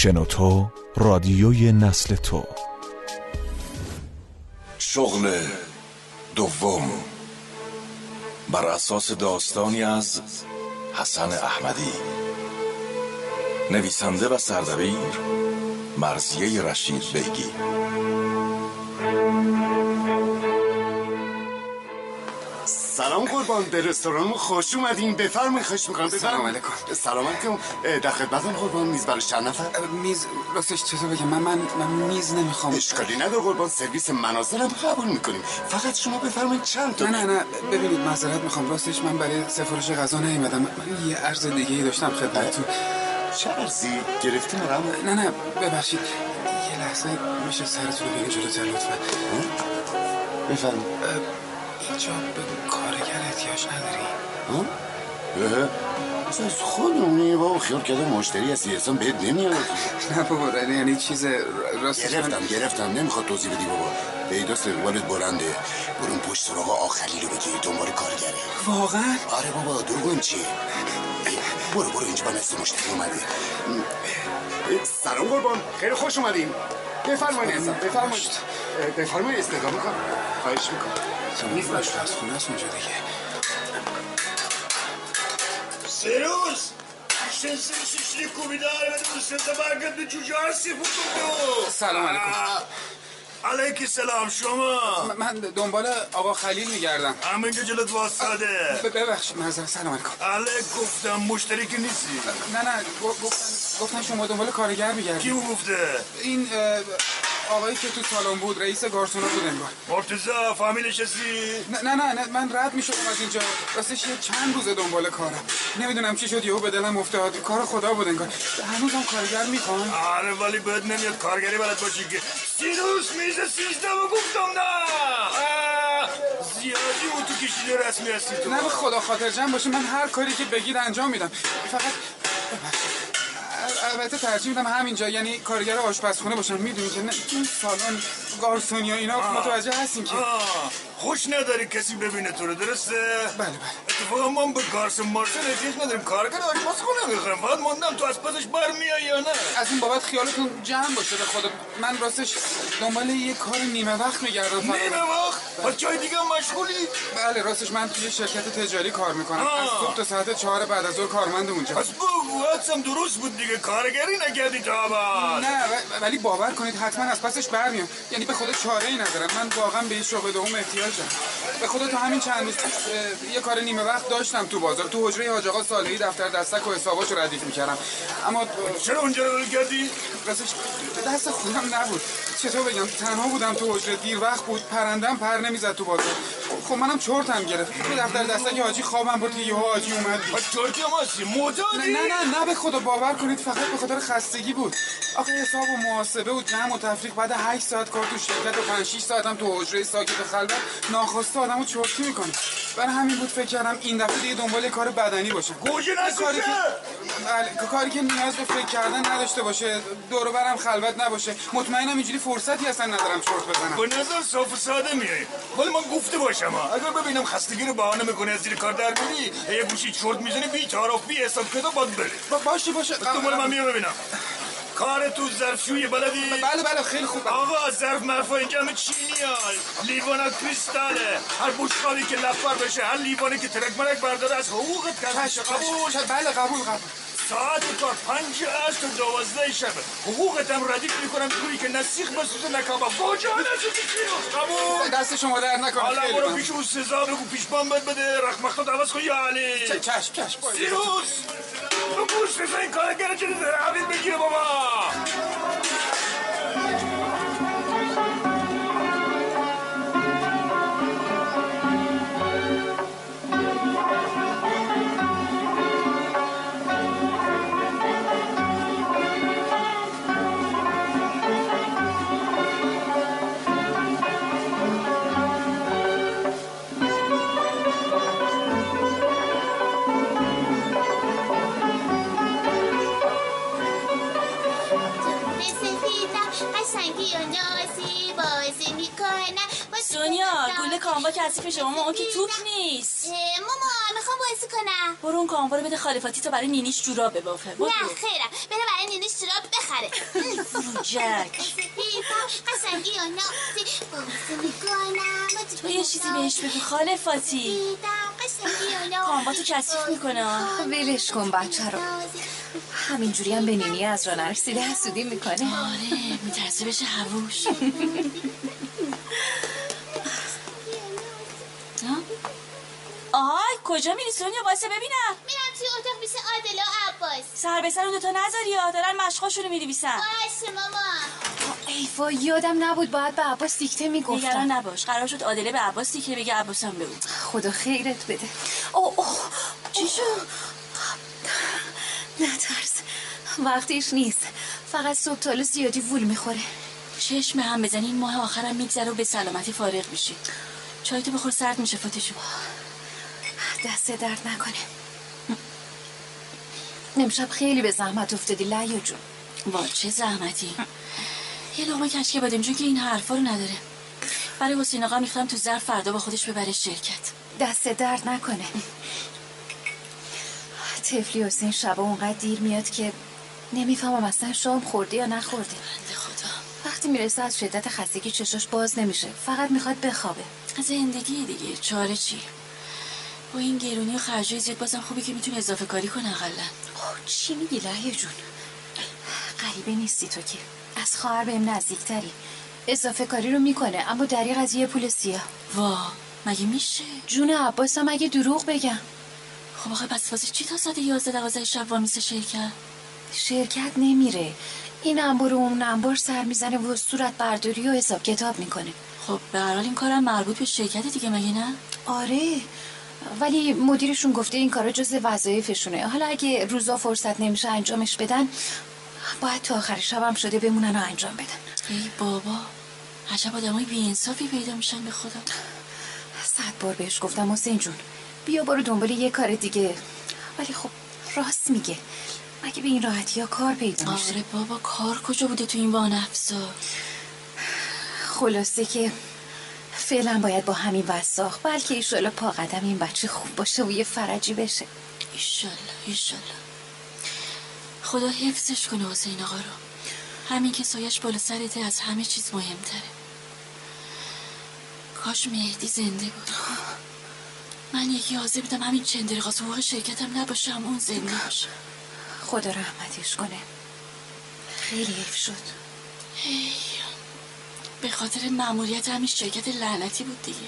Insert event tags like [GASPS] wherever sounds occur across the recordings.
شنوتو رادیوی نسل تو. شغل دوم بر اساس داستانی از حسن احمدی. نویسنده و سردبیر مرزیه رشید بیگی. سلام قربان به رستوران خوش اومدین. بفرمایید خوش می‌کنم. سلام علیکم. سلام علیکم در خدمتم قربان. میز برای چند نفر؟ میز راستش چطور بگم؟ من من, من میز نمی‌خوام. اشکالی نداره قربان. سرویس منازل هم قبول می‌کنیم. فقط شما بفرمایید چند تا نه نه نه. ببینید معذرت می‌خوام. راستش من برای سفارش غذا نیومدم. من یه عرض دیگه ای داشتم خدمتتون. چه ارزی گرفتی مرم نه نه. ببخشید. یه لحظه میشه سرتون رو بیارین جلوتر لطفا. بفرمایید. اینجا به کارگر احتیاج نداری؟ اصلا از خودمونی بابا خیال کرده مشتری هستی اصلا بهت نمیاد [LAUGHS] نه بابا یعنی- یعنی چیز راستش من گرفتم گرفتم. نمی‌خواد توضیح بدی بابا. پیداست اقبالت بلنده. برون پشت سراغ آخری رو بگیر دنبال کارگره. واقعا؟ آره بابا دروغم چیه برو برو. اینجا با نصف مشتری اومده. سلام قربان. خیلی خوش اومدین. بفرمایید بفرمایید اه، بفرمایید استقامت کن خواهش می‌کنم. نیست آشپزخونه است اونجا دیگه. Serios? Känns det kommit där med du sätter bagget med jujasi på سلام علیکم. علیک سلام شما. من دنبال آقا خلیل میگردم. همین که جلت واسطاده ببخشید معذرت سلام علیکم. علیک گفتم مشتری که نیستی. نه نه گفتن گفتن شما دنبال کارگر کی میگردید گفته؟ این اه، آقایی که تو سالن بود رئیس گارسونا بود انگار مرتزا فامیلش هستی نه نه نه, من رد می‌شدم از اینجا. راستش یه چند روز دنبال کارم. نمی‌دونم چی شد یهو به دلم افتاد. کار خدا بود انگار. هنوزم کارگر می‌خوان؟ آره ولی بهت نمیاد کارگری بلد باشی که سیروس میز سیزده و گفتم نه. زیادی اون تو کشیده رسمی هستی تو. نه به خدا خاطر جمع باشه من هر کاری که بگید انجام میدم. فقط ببخشید. البته ترجیح میدم همینجا یعنی کارگر آشپزخونه باشم می‌دونی که نه این سالن گارسونی و اینا متوجه هستین که. آه، خوش نداری کسی ببینه تو رو درسته؟ بله بله. اتفاقا ما به گارسون مارسون احتیاج نداریم. کارگر آشپزخونه می‌خوایم فقط موندم تو از پسش برمیای یا نه؟ از این بابت خیالتون جمع باشه به خدا. من راستش دنبال یه کار نیمه وقت میگردم. نیمه وقت؟ با جای دیگه مشغولی؟ بله راستش من توی شرکت تجاری کار می‌کنم. آه. از صبح تا ساعت چهار بعد از ظهر کارمند اونجا. پس بگو درست بود دیگه. کارگری نکردی تا نه ولی باور کنید حتما از پسش برمیام. یعنی به خدا چاره ای ندارم. من واقعا به این شغل دوم احتیاج دارم به خدا تا همین چند روز یه کار نیمه وقت داشتم تو بازار. تو حجره حاج آقا صالحی دفتر دستک و حساباشو ردیف می‌کردم. اما چرا اونجا رو ول کردی؟ راستش دست خودم نبود. چطور بگم. تنها بودم تو حجره دیر وقت بود. پرندم پر نمی‌زد تو بازار خب منم چرتم گرفت. تو دفتر دستک حاجی خوابم بود. که یهو حاجی اومد. چرتی هم هستی نه؟ نه نه نه به خدا باور کنید فقط به خاطر خستگی بود. آخه حساب و محاسبه و جمع و تفریق بعد 8 ساعت کار تو شرکت و 5 6 ساعت هم تو حجره ساکت و خلوت. ناخواسته آدمو چرتی می‌کنه. برای همین بود فکر کردم این دفعه دیگه دنبال یه کار بدنی باشم گوجه کاری که بله، کاری که نیاز به فکر کردن نداشته باشه. دور و برم خلوت نباشه. مطمئنم اینجوری فرصتی اصلا ندارم چرت بزنم. به نظر صاف و ساده میای. ولی من گفته باشم ها. اگر ببینم خستگی رو بهانه می‌کنه از زیر کار در میری یه گوشی چرت می‌زنی بی تعارف بی حساب کتاب باید بری. با- باشه باشه. تو مال من میام ببینم. کار تو ظرفشوی بلدی؟ بله بله خیلی خوب. آقا ظرف مرفا اینجا همه چینی ها لیوان کریستاله. هر بشقابی که لفر بشه هر لیوانی که ترک مرک برداره از حقوقت چشم، قبول. بله قبول قبول. ساعت کار پنج از تا دوازده شب حقوقت هم ردیف می‌کنم جوری که نه سیخ بسوزه نه کباب کجا نسوزی چیو قبول. دست شما در نکنه. حالا برو. پیش اون سزا بگو پیشبان بد بده. رخمختات عوض کن یا علی. چ- چشم چشم. سیروس. تو گوش بزن این کارگر چه حویل بگیره بابا. گوله کامبا کثیف شما اون که توپ نیست. مامان می‌خوام با بازی کنم. برو اون کاموا رو بده خالفاتی تا برای نینیش جوراب ببافه. برو. نه خیرم. بره برای نینش جراب بخره. جک. قشنگی و نازی بازی می‌کنم تو یه چیزی بهش بگو خالفاتی کاموا تو کثیف می‌کنه ولش کن بچه رو. همینجوری هم به نینی از را نرسیده حسودی می‌کنه. آره میترسه بشه هووش [LAUGHS] ها؟ آهای کجا میری سونیا؟ واسه ببینم. میرم توی اتاق پیش عادل و عباس. سر به سر اون دوتا نذاری ها دارن مشقاشون رو میریویسن باشه ماما. ای وای یادم نبود باید به عباس دیکته نگران می‌گفتم نباش. قرار شد عادله به عباس که بگه عباسم بگو خدا خیرت بده. اوه اوه. چی شد؟ نترس. وقتش نیست. فقط صبح تالو زیادی وول می‌خوره. چشم هم بزنی این ماه آخرم میگذره و به سلامتی فارغ میشی. چای تو بخور سرد میشه فاتشو. دست درد نکنه. امشب خیلی به زحمت افتادی لیا جون. وا چه زحمتی؟ یه لقمه کشک بادم جون که این حرفا رو نداره. برای حسین آقا می‌خوام تو ظرف فردا با خودش ببره شرکت. دست درد نکنه. تفلی حسین شبا اونقدر دیر میاد که نمی‌فهمم اصلا شام خورده یا نخورده. بنده خدا. وقتی می‌رسه از شدت خستگی چشاش باز نمیشه. فقط می‌خواد بخوابه. زندگی دیگه چاره چی؟ با این گرونی و خرجای زیاد بازم خوبه که می‌تونه اضافه کاری کنه اقلا اوه، چی میگی لحیه جون؟ غریبه نیستی تو که. از خواهر بهم نزدیکتری. اضافه کاری رو می‌کنه اما دریغ از یه پول سیاه. وا مگه میشه؟ جون عباسم اگه دروغ بگم. خب آخه پس واسه چی تا ساعت یازده دوازده شب وامیسه شرکت؟ شرکت نمیره. این انبار و اون انبار سر می‌زنه و صورت برداری و حساب کتاب می‌کنه. خب به هر حال این کارم مربوط به شرکت دیگه مگه نه؟ آره. ولی مدیرشون گفته این کارا جز وظایفشونه. حالا اگه روزا فرصت نمیشه انجامش بدن باید تا آخر شبم شده بمونن و انجام بدن. ای بابا عجب آدمای بیانصافی پیدا میشن به خدا. صد بار بهش گفتم حسین جون بیا برو دنبال یه کار دیگه. ولی خب راست میگه. مگه به این راحتی ها کار پیدا میشه. آره بابا کار کجا بوده تو این وانفزا خلاصه که فعلا باید با همین وساخ بلکه ایشالا پا قدم این بچه خوب باشه و یه فرجی بشه. ایشالله ایشالله خدا حفظش کنه حسین آقا رو. همین که سایش بالا سرته از همه چیز مهمتره. کاش مهدی زنده بود. من یکی حاضر بودم همین چندرغاز حقوق شرکتم نباشه هم اون زنده باشه. خدا رحمتش کنه. خیلی حیف شد. هی. به خاطر مأموریت همین شرکت لعنتی بود دیگه.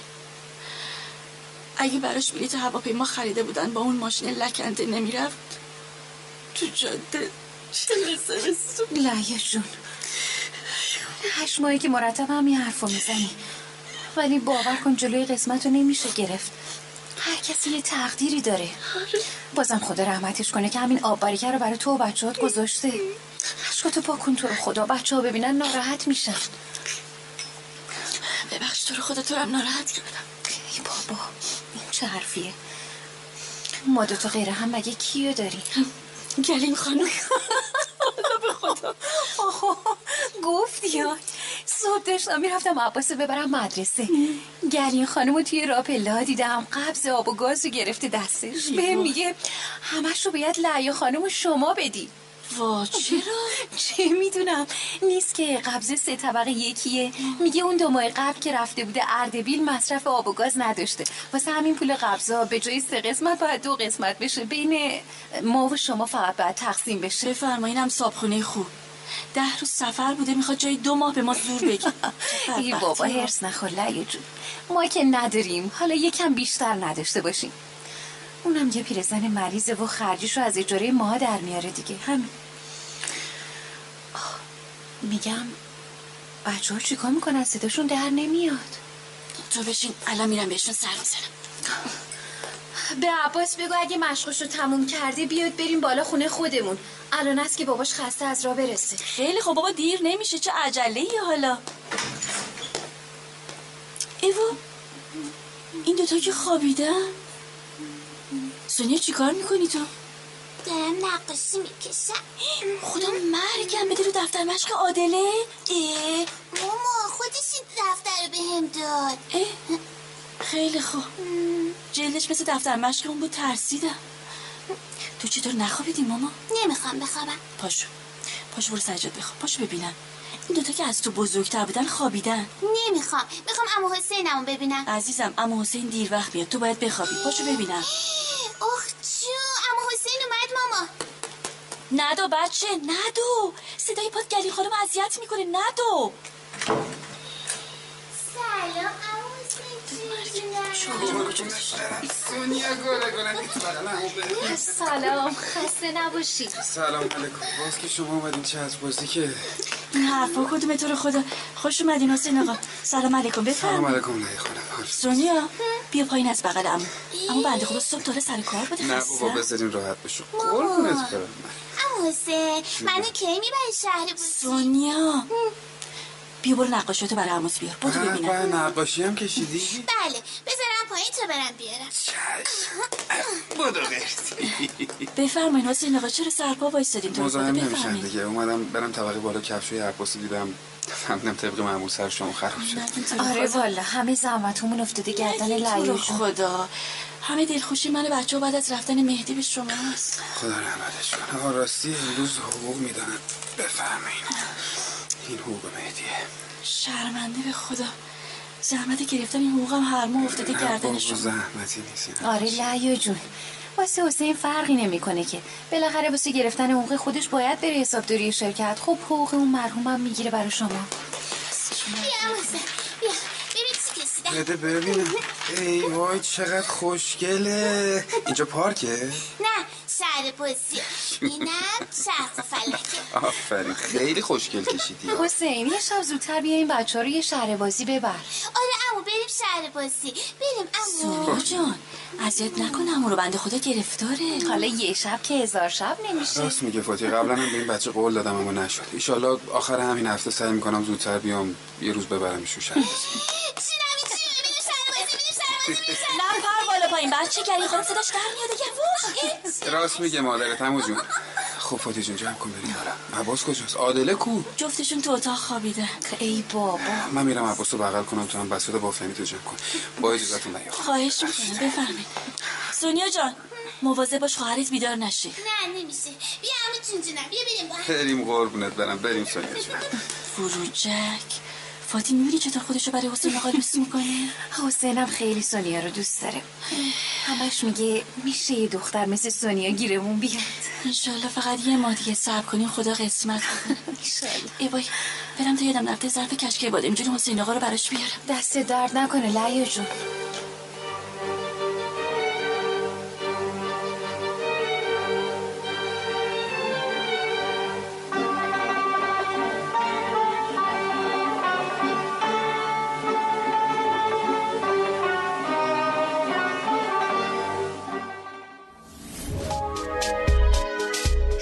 اگه براش بلیت هواپیما خریده بودن با اون ماشین لکنده نمی‌رفت. تو جاده چه لعیه جون. هشت ماهی که مرتب هم این حرفو می‌زنی. ولی باور کن جلوی قسمت رو نمیشه گرفت. هر کسی یه تقدیری داره. بازم خدا رحمتش کنه که همین آب باریکه رو برای تو و بچه گذاشته. عشقاتو پاکن تو رو خدا. بچه ها ببینن ناراحت میشن. ببخش تو رو خدا تو رو هم ناراحت کردم. ای بابا این چه حرفیه؟ ما دوتا غیره هم مگه کیو داری گلیم خانم. به خدا. گفت یا. صبح داشتم می‌رفتم عباس ببرم مدرسه. گرین خانم رو توی راه پله ها دیدم. قبض آب و گاز رو گرفته دستش. به میگه همش رو باید لعیا خانم رو شما بدی. وا چرا؟ چه می‌دونم؟ نیست که قبض سه طبقه یکیه. میگه اون دو ماه قبل که رفته بوده اردبیل مصرف آب و گاز نداشته. واسه همین پول قبضا به جای سه قسمت باید دو قسمت بشه. بین ما و شما فقط باید تقسیم بشه. بفرمایینم صابخونه خوب. ده روز سفر بوده می‌خواد جای دو ماه به ما زور بگی [LAUGHS] ای بابا هرس نخور جون. ما که نداریم. حالا یکم بیشتر نداشته باشیم. اونم یه پیرزن مریضه و خرجیش رو از اجاره ما در میاره دیگه. همین. میگم بچه ها چیکار می‌کنن؟ صداشون در نمیاد. تو بشین الان میرم بهشون سر می‌زنم. به عباس بگو اگه مشقش رو تموم کرده بیاد بریم بالا خونه خودمون. الان است که باباش خسته از راه برسه. خیلی خب بابا دیر نمیشه چه عجله ای حالا. ایوا این دوتا که خوابیدن؟ سونیا چیکار می‌کنی تو؟ دارم نقاشی می‌کشم. خدا مرگم بده رو دفتر مشق عادله. اه ماما خودش این دفتر به هم داد. اه خیلی خوب. جلدش مثل دفتر مشق اون بود ترسیدم. تو چطور نخوابیدی ماما؟ نمی‌خوام بخوابم. پاشو پاشو برو سجاد بخواب. پاشو ببینم. این دوتا که از تو بزرگتر بودن خوابیدن. نمی‌خوام. می‌خوام امو حسینمو ببینم. عزیزم اما حسین دیر وقت میاد. تو باید بخوابی. پاشو ببینم. اخ جو امو حسین اومد ماما. ندو بچه ندو صدای پاد گلی خانم اذیت می‌کنه ندو سلام سلام خسته نباشید. سلام علیکم. باز که شما اومدین چه از بازی که؟ این حرفا کدوم تو رو خدا؟ خوش اومدین حسین آقا. سلام علیکم. سلام بفرمایید علیکم نه خانم سونیا بیا پایین از بغل امو اما بنده خدا صبح داره سر کار بوده. نه خسته. بابا بذارین راحت بشو. قربونت برم. امو حسین منو کی می‌بری شهر بوسی سونیا. بیا برو نقاشیاتو برای عموس بیار. بودو ببینم. به نقاشی هم کشیدی؟ بله بذارم پایین تا برم بیارم. چشم. بودو قرتی بفرمایین حسین آقا چرا سرپا وایستادین تو رو مزاحم نمیشن دیگه. اومدم برم طبقه بالا کفشوی عباسی دیدم. فهمیدم طبق معمول سر شما خراب شد. تو رو آره. والا. همه زحمتمون افتاده گردن تو رو جون خدا. همه دلخوشی من بچه ها بعد از رفتن مهدی به شما هست خدا رحمتش کنه. راستی امروز حقوق میدن بفرمایین. این حقوق مهدیه شرمنده به خدا. زحمت گرفتن این حقوقم هر ماه افتاده نه گردن بابا، شما زحمتی نیست آره لیو جون. واسه حسین فرقی نمی‌کنه که. بالاخره واسه گرفتن حقوق خودش باید بره حسابداری شرکت. خب حقوق اون مرحومم می‌گیره برای شما بیا امو حسین بیا ببین چی کشیدم بده ببینم. ای وای چقدر خوشگله. اینجا پارکه؟ نه شهر بازی اینم و فلکه. آفرین خیلی خوشگل کشیدی. حسین یه شب زودتر بیا این بچه ها رو یه شهر بازی ببر. آره امو بریم شهر بازی. بریم امو سونیا جان اذیت نکن امو رو بنده خدا گرفتاره. حالا یه شب که هزار شب نمیشه. راست میگه فاتی قبلا هم به این بچه قول دادم اما نشد. ایشالله آخر همین هفته سعی می‌کنم زودتر بیام یه روز ببرمش رو شهر. بالا پایین بچه گری خانم صداش در میاد یواش راست میگه مادرت همو جون. خب فاتی جون جمع کن بریم. حالا عباس کجاست؟ عادله کو؟ جفتشون تو اتاق خوابیده ای بابا. من میرم عباس رو بغل کنم تو هم بساط بافیانی تو جمع کن. با اجازتون نیام. خواهش می‌کنم بفرمایید. سونیا جان مواظب باش خواهرت بیدار نشه نه نمیشه. بیا امو جون جونم. بیا بریم با هم. بریم قربونت برم. بریم سونیا جون. فروجک. فاتی می‌بینی چطور خودشو برای حسین آقا دوست می‌کنه؟ حسینم خیلی سونیا رو دوست داره. همش میگه میشه یه دختر مثل سونیا گیرمون بیاد. انشالله فقط یه ماه دیگه صبر کنیم خدا قسمت. ای وای برم تا یادم رفته ظرف کشک بادم جون حسین آقا رو براش بیارم. دست درد نکنه لیا جون.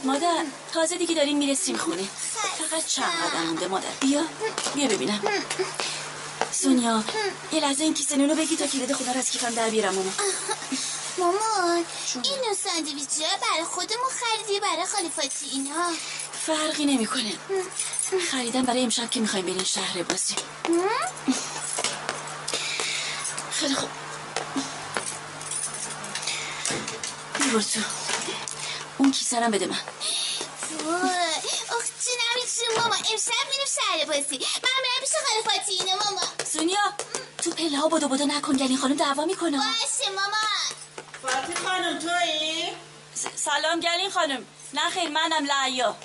کرد مادر تازه دیگه داریم می‌رسیم خونه. فقط چند قدم مونده مادر. بیا بیا ببینم. سونیا یه لحظه این کیسه نونو بگی تا کلید خونه رو از کیفم در بیارم ماما. مامان این نوع ساندویچی ها برای خودمون خریدی برای خالیفاتی اینا؟ فرقی نمی‌کنه. خریدم برای امشب که می‌خوایم بریم شهر بازی. خیلی خوب. ببر تو. اون کیسه رو بده من؟ اخ جونم چون ماما امشب میریم شهر بازی. من برم پیش اینا ماما. سونیا تو پله ها بدو بدو نکن گلین خانم دعوا می‌کنه. باشه ماما. فاتی خانم تویی؟ سلام گلین خانم. نه خیر منم لعیا.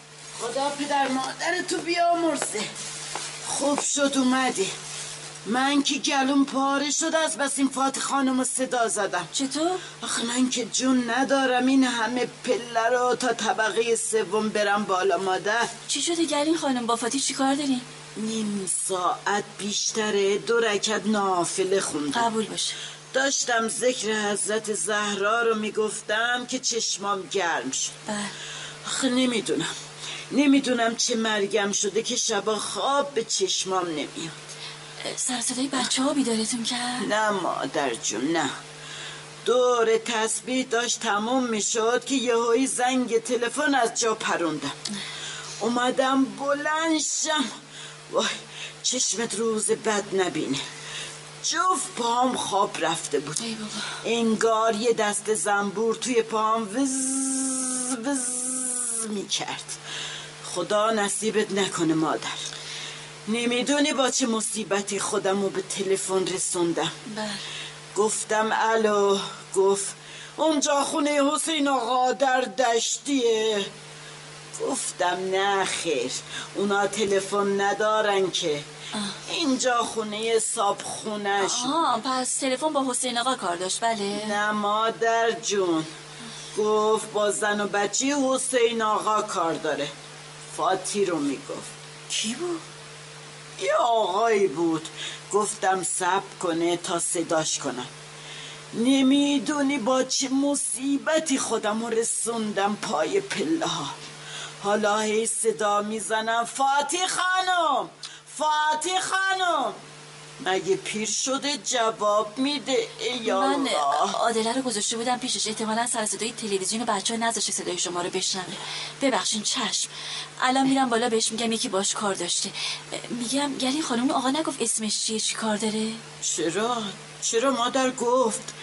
خدا پدر مادر تو بیامرزه. خوب شد اومدی. من که گلوم پاره شد از بس این فاتی خانم صدا زدم. چطور؟ آخه من که جون ندارم این همه پله رو تا طبقه سوم برم بالا مادر. چی شده گلین خانم؟ با فاتی چیکار داریم نیم ساعت بیشتره دو رکت نافله خوندم. قبول باشه داشتم ذکر حضرت زهرا رو می‌گفتم که چشمام گرم شد. بله. آخه نمی‌دونم. نمی‌دونم چه مرگم شده که شبا خواب به چشمام نمیاد. سر صدای بچه ها بیدارتون کرد؟ نه مادر جون نه. دور تسبیح داشت تموم می‌شد که یهویی زنگ تلفن از جا پروندم. اومدم بلند شم. وای چشمت روز بد نبینه. جفت پام خواب رفته بود. ای بابا. انگار یه دست زنبور توی پام وز وز می‌کرد. خدا نصیبت نکنه مادر. نمی‌دونی با چه مصیبتی خودم رو به تلفن رسوندم. بله. گفتم الو گفت اونجا خونه حسین آقا در دشتیه. گفتم نه خیر اونا تلفن ندارن که. اینجا خونه صاب خونش آها پس تلفن با حسین آقا کار داشت بله. نه مادر جون. گفت با زن و بچه حسین آقا کار داره. فاتی رو می‌گفت. کی بود؟ یه آقایی بود. گفتم سب کنه تا صداش کنم. نمی‌دونی با چه مصیبتی خودم رسوندم پای پله ها. حالا هی صدا می‌زنم. فاتی خانم! فاتی خانم! مگه پیر شده جواب میده ای یا من عادله رو گذاشته بودم پیشش. احتمالا سر صدای تلویزیون بچه ها نذاشته صدای شما رو بشنوه. ببخشین چشم. الان میرم بالا بهش میگم یکی باش کار داشته. میگم گلی خانم آقا نگفت اسمش چیه؟ چی کار داره؟ چرا؟ چرا مادر گفت؟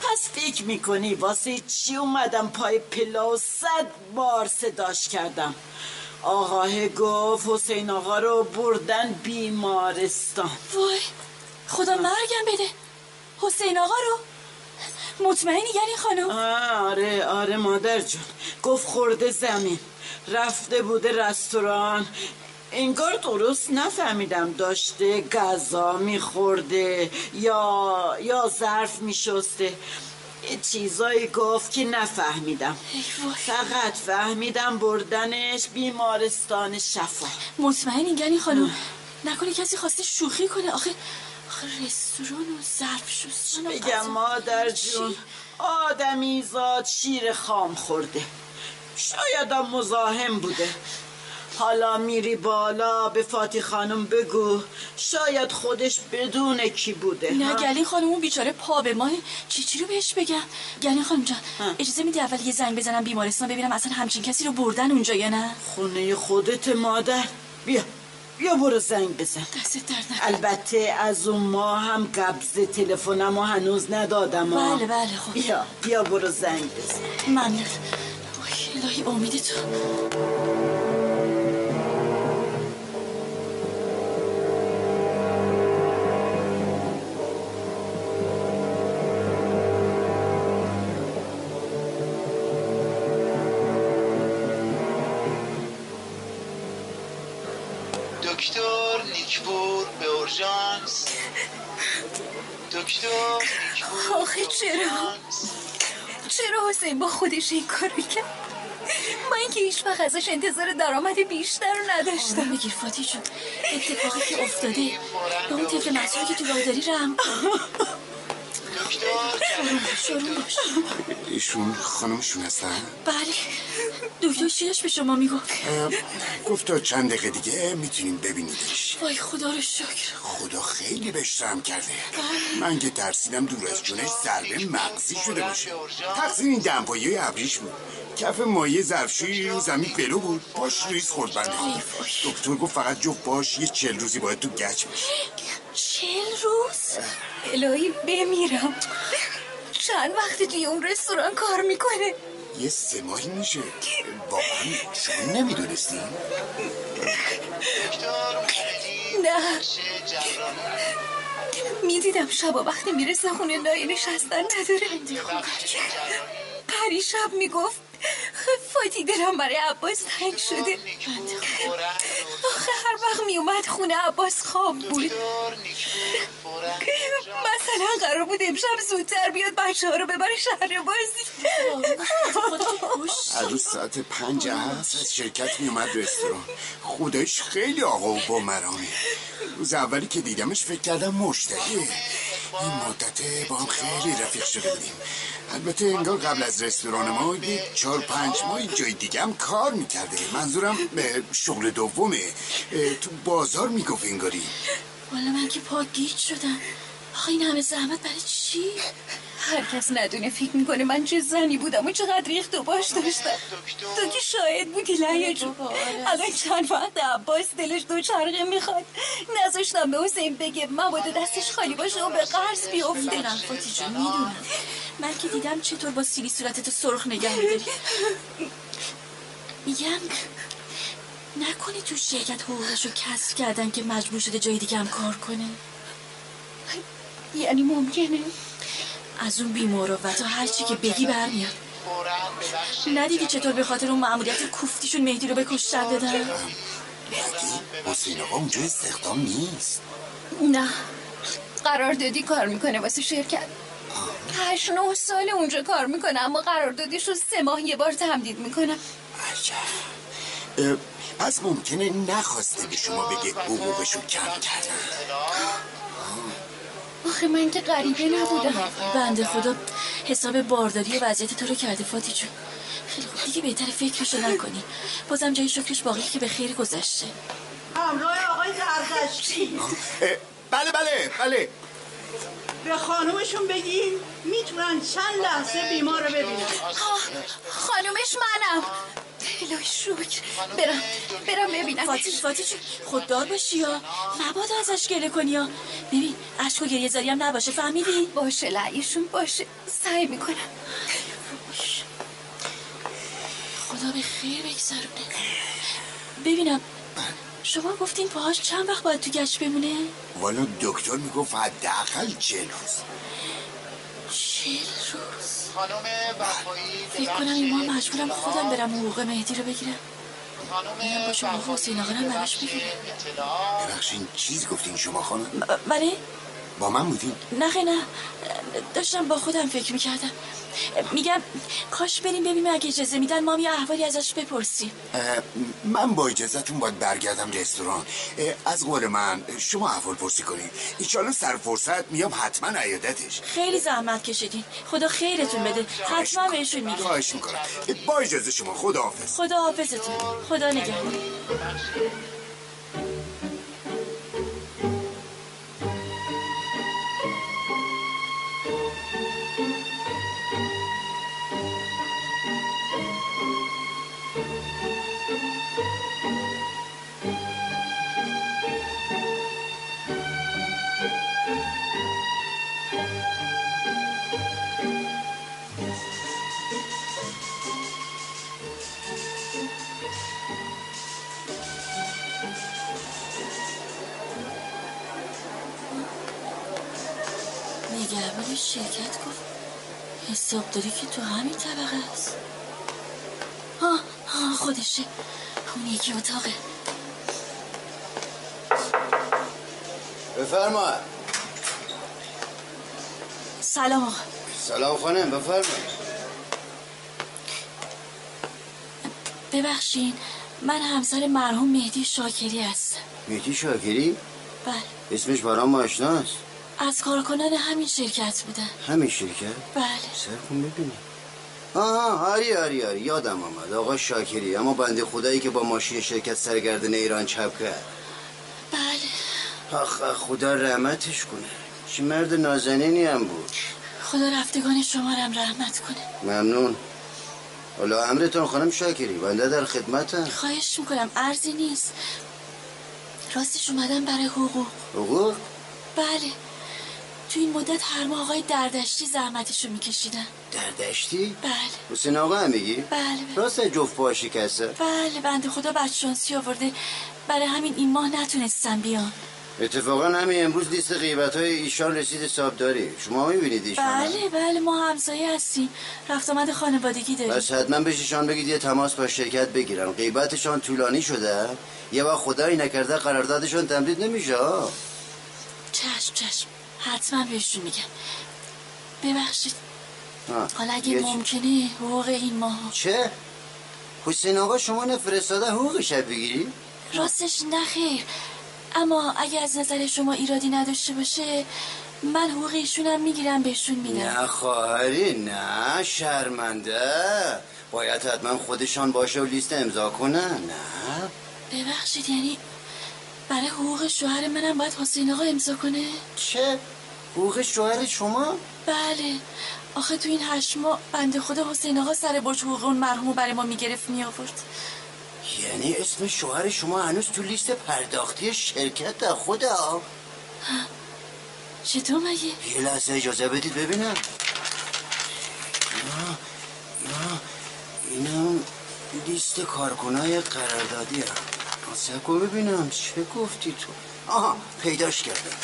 پس فکر می‌کنی واسه چی اومدم پای پلا و صد بار صداش کردم؟ آقاه گفت حسین آقا رو بردن بیمارستان. وای خدا مرگم بده. حسین آقا رو؟ مطمئنی یعنی خانم؟ آره آره مادر جون. گفت خورده زمین. رفته بوده رستوران. انگار درست نفهمیدم داشته غذا میخورده یا یا ظرف میشسته. چیزایی گفت که نفهمیدم. فقط فهمیدم بردنش بیمارستان شفا. مطمئنی یعنی خانم؟ نکنه کسی خواسته شوخی کنه؟ آخه آخه رستوران و ظرف شستن بگم. مادر جون؟ آدمی زاد شیر خام خورده. شاید هم مزاحم بوده. حالا میری بالا به فاتی خانم بگو. شاید خودش بدونه کی بوده نه؟ گلی خانم اون بیچاره پا به ماه چی چی رو بهش بگم؟ گلی خانم جان ها. اجازه میدی اول یه زنگ بزنم بیمارستان ببینم اصلا همچین کسی رو بردن اونجا یا نه؟ خونه خودت مادر. بیا بیا برو زنگ بزن. دست درد. البته از اون ما هم قبض تلفنم هنوز ندادم ها. بله بله خب. بیا بیا برو زنگ بزن. ممنون. الهی امید تو. آخه چرا؟ چرا حسین با خودش این کارو کرد؟ من که هیچ وقت ازش انتظار درآمد بیشتر رو نداشتم. بگیر فاتی جون. اتفاقی که افتاده به اون طفل که تو راه داری [LAUGHS] باش ایشون خانمشون هستن؟ بله. دکتر چی داشت به شما می‌گفت گفت تا چند دقیقه دیگه می‌تونیم ببینیدش. وای خدا رو شکر. خدا خیلی بهش رحم کرده. من که ترسیدم دور از جونش ضربه مغزی شده باشه. تقصیر این دمپایی ابریش بود. کف مایه ظرفشویی رو زمین بلو بود. باش ریز خورد بنده. دکتر گفت فقط جفت باش یه چل روزی باید تو گچ بشه. چل روز؟ الهی بمیرم. چند وقتی توی اون رستوران کار می‌کنه؟ یه سه ماهی میشه. واقعا شما مومنی نه. می‌دیدم شبا وقتی می‌رسه خونه لای نشستن نداره. جراحی پریشب می‌گفت فاتی دلم برای عباس تنگ شده. آخه هر وقت میومد خونه عباس خواب بود. مثلا قرار بود امشب زودتر بیاد بچه ها رو ببره شهر بازی. روز ساعت پنج هست از شرکت میومد رستوران. خودش خیلی آقا و با مرامه روز اولی که دیدمش فکر کردم مشتریه این مدت با هم خیلی رفیق شده بودیم. البته انگار قبل از رستوران ما یک چهار پنج ماه جای دیگه هم کار می‌کرده. منظورم اه، شغل دومه. تو بازار می‌گفت انگاری. والا من که پاک گیج شدم. آخه این همه زحمت برای چی؟ هر کس ندونه فکر می‌کنه من چه زنی بودم و چقدر ریخت و باش داشتم. تو که شاهد بودی لیا جون. الان چند وقت عباس دلش دو چرقه می‌خواد. نذاشتم به حسین بگه مبادا دستش خالی باشه و به قرض بیفته. دلم فاتی جون می‌دونم. من که دیدم چطور با سیلی صورتتو سرخ نگه میداری. میگم نکنی تو شرکت حقوقشو کسر کردن که مجبور شده جای دیگه هم کار کنه. یعنی ممکنه؟ از اون بیمروت و هر چی که بگی برمیاد. ندیدی چطور به خاطر اون معمولیت کوفتیشون مهدی رو به کشتن دادن نگی حسین آقا اونجا استخدام نیست. نه. قراردادی کار می‌کنه واسه شرکت. هشت نه سال اونجا کار می‌کنه اما قراردادیش رو سه ماه یه بار تمدید می‌کنم عجب. پس ممکنه نخواسته به شما بگه حقوقشو کم کردن. [GASPS] آخه من که غریبه نبودم. بنده خدا حساب بارداری وضعیت تو رو کرده فاتی جون. خیلی خوب. دیگه بهتر فکرشو نکنی. بازم جای شکرش باقی که به خیر گذشته. همراه آقای زرخشتی اه، بله بله بله. به خانومشون بگین می‌تونن چند لحظه بیمار رو ببینن. خانومش منم. الهی شکر برم. برم ببینم. فاتی فاتی جون خوددار باشی یا؟ مبادا ازش گله کنی یا؟ ببین اشک و گریه زاری هم نباشه فهمیدی؟ باشه لعیشون باشه. سعی می‌کنم. خدا به خیر بگذرونه. ببینم شما گفتین پاهاش چند وقت باید تو گشت بمونه؟ والا دکتر می‌گفت حداقل چه روز. چل روز؟ خانم وفایی فکر کنم این ماه مجبورم خودم برم حقوق مهدی رو بگیرم. میرم با شما حسین آقا رو براش بگیرم. ببخشین چیز گفتین شما خانم؟ بله؟ با من بودین نه خیلی نه. داشتم با خودم فکر می‌کردم. میگم کاش بریم ببینیم اگه اجازه میدن ما یه احوالی ازش بپرسیم. من با اجازهتون باید برگردم رستوران. از قول من شما احوال پرسی کنید ایشالا سر فرصت میام حتما عیادتش. خیلی زحمت کشیدین. خدا خیرتون بده. حتما بهشون میگم. خواهش می‌کنم. با اجازه شما. خدا حافظ خدا حافظتون خدا نگهدار. نگهبان شرکت گفت حسابداری که تو همین طبقه است. آه آه خودشه. اون یکی اتاقه. بفرما سلام آقا. سلام خانم بفرما ببخشین من همسر مرحوم مهدی شاکری هستم. مهدی شاکری؟ بله. اسمش برام آشناست از کارکنان همین شرکت بودن همین شرکت؟ بله. سر کن آها آری آری آری. یادم آمد. آقا شاکری اما بنده خدایی که با ماشین شرکت سرگردن ایران چپ کرد. بله. آخ خدا رحمتش کنه. چه مرد نازنینی هم بود. خدا رفتگان شما هم رحمت کنه. ممنون. حالا امرتان خانم شاکری بنده در خدمتم. خواهش می‌کنم ارزی نیست. راستش اومدم برای حقوق. حقوق؟ بله. تو این مدت هر ماه آقای دردشتی زحمتشو میکشیدن. دردشتی؟ بله. حسین آقا هم میگی؟ بله بله. راست جفت پا شکسته. بله بنده خدا بدشانسی آورده برای همین این ماه نتونستم بیام. اتفاقا همین امروز لیست غیبت های ایشان رسید حساب داری شما می‌بینید ایشان بله بله ما همسایه هستیم. رفت آمد خانوادگی داریم. پس حتما بهش ایشان بگید یه تماس با شرکت بگیرن. غیبتشان طولانی شده. یه وقت خدایی نکرده قراردادشان تمدید نمیشه. چشم چشم. حتما بهشون میگم ببخشید. حالا اگه ممکنه حقوق این ماه چه؟ حسین آقا شما نفرستاده حقوقش بگیری؟ راستش نخیر اما اگه از نظر شما ایرادی نداشته باشه من حقوق ایشونم می‌گیرم بهشون میدم. نه خواهری نه شرمنده. باید حتما خودشان باشه و لیست امضا کنن نه؟ ببخشید یعنی برای حقوق شوهر منم باید حسین آقا امضا کنه؟ چه؟ حقوق شوهر شما؟ بله. آخه تو این هشت ماه بنده خدا حسین آقا سر برج حقوق اون مرحوم برای ما می‌گرفت میآورد. یعنی اسم شوهر شما هنوز تو لیست پرداختی شرکت در خدا چطور مگه؟ یه لحظه اجازه بدید ببینم. نه نه اینم لیست کارکنای قراردادی هم سکو ببینم. چه گفتی تو؟ آها پیداش کردم.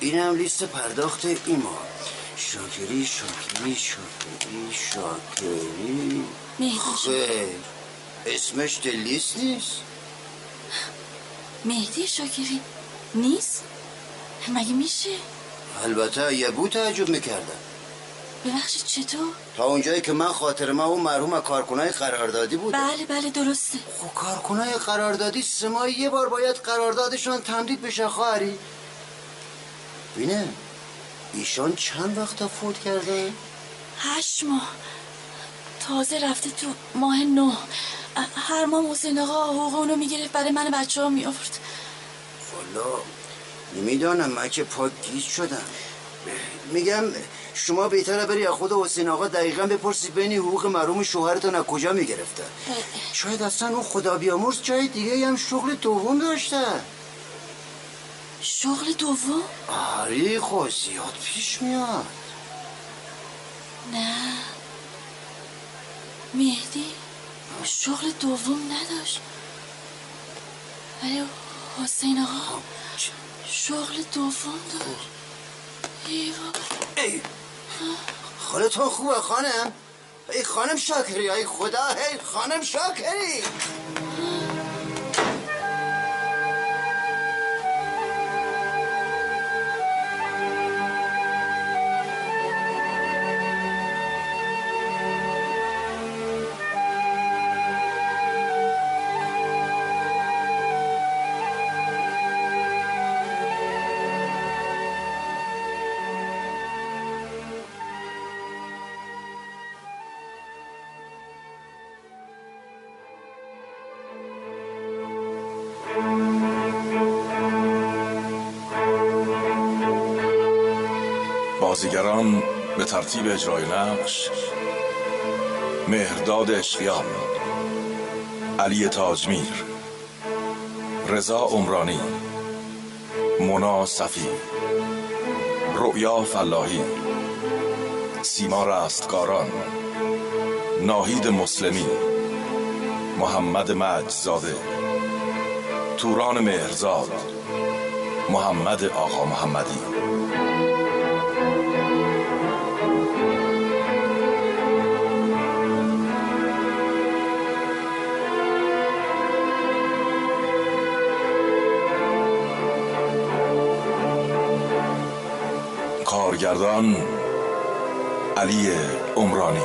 اینم لیست پرداخت ایما شاکری شاکری شاکری شاکری. خیر اسمش تو لیست نیست. مهدی شاکری نیست؟ مگه میشه؟ البته یه بود تعجب می‌کردم. ببخشید چطور؟ تا اونجایی که من خاطر من اون مرحوم کارکنای قراردادی بود. بله بله درسته. خب کارکنای قراردادی سه ماه یه بار باید قراردادشون تمدید بشه خواهری. بینه ایشان چند وقت فوت کرده؟ هشت ماه. تازه رفته تو ماه نو هر ماه حسین آقا حقوق اونو می‌گرفت برای من بچه ها میآورد. والا نمی‌دانم من که پاک گیج شدم. میگم شما بهتره بری از خود حسین آقا دقیقا بپرسید بین حقوق مرحوم شوهرتان از کجا می‌گرفته. شاید اصلا اون خدا بیامرز جای دیگه هم شغل دوم داشته. شغل دوم؟ آری خب زیاد پیش میاد. نه. مهدی شغل دوم نداشت. ولی حسین آقا شغل دوم داشت. ای حالتون خوبه خانم؟ ای خانم شاکری ای خدا ای خانم شاکری! بازیگران به ترتیب اجرای نقش مهرداد اشقیان علی تاجمیر رضا عمرانی مونا صفی رؤیا فلاحی سیما رستگاران ناهید مسلمی محمد مجزاده توران مهرزاد محمد آقا محمدی. کارگردان علی عمرانی.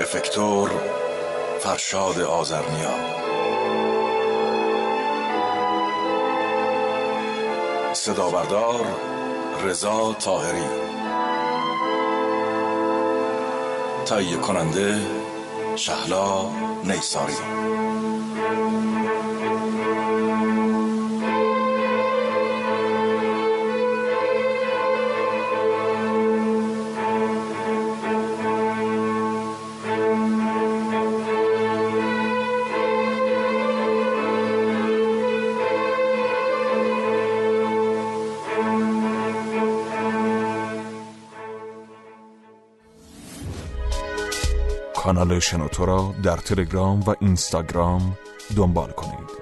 افکتور فرشاد آزرنیا صدا بردار رضا طاهری. تهیه کننده شهلا نیساری. کانال شنوتو را در تلگرام و اینستاگرام دنبال کنید.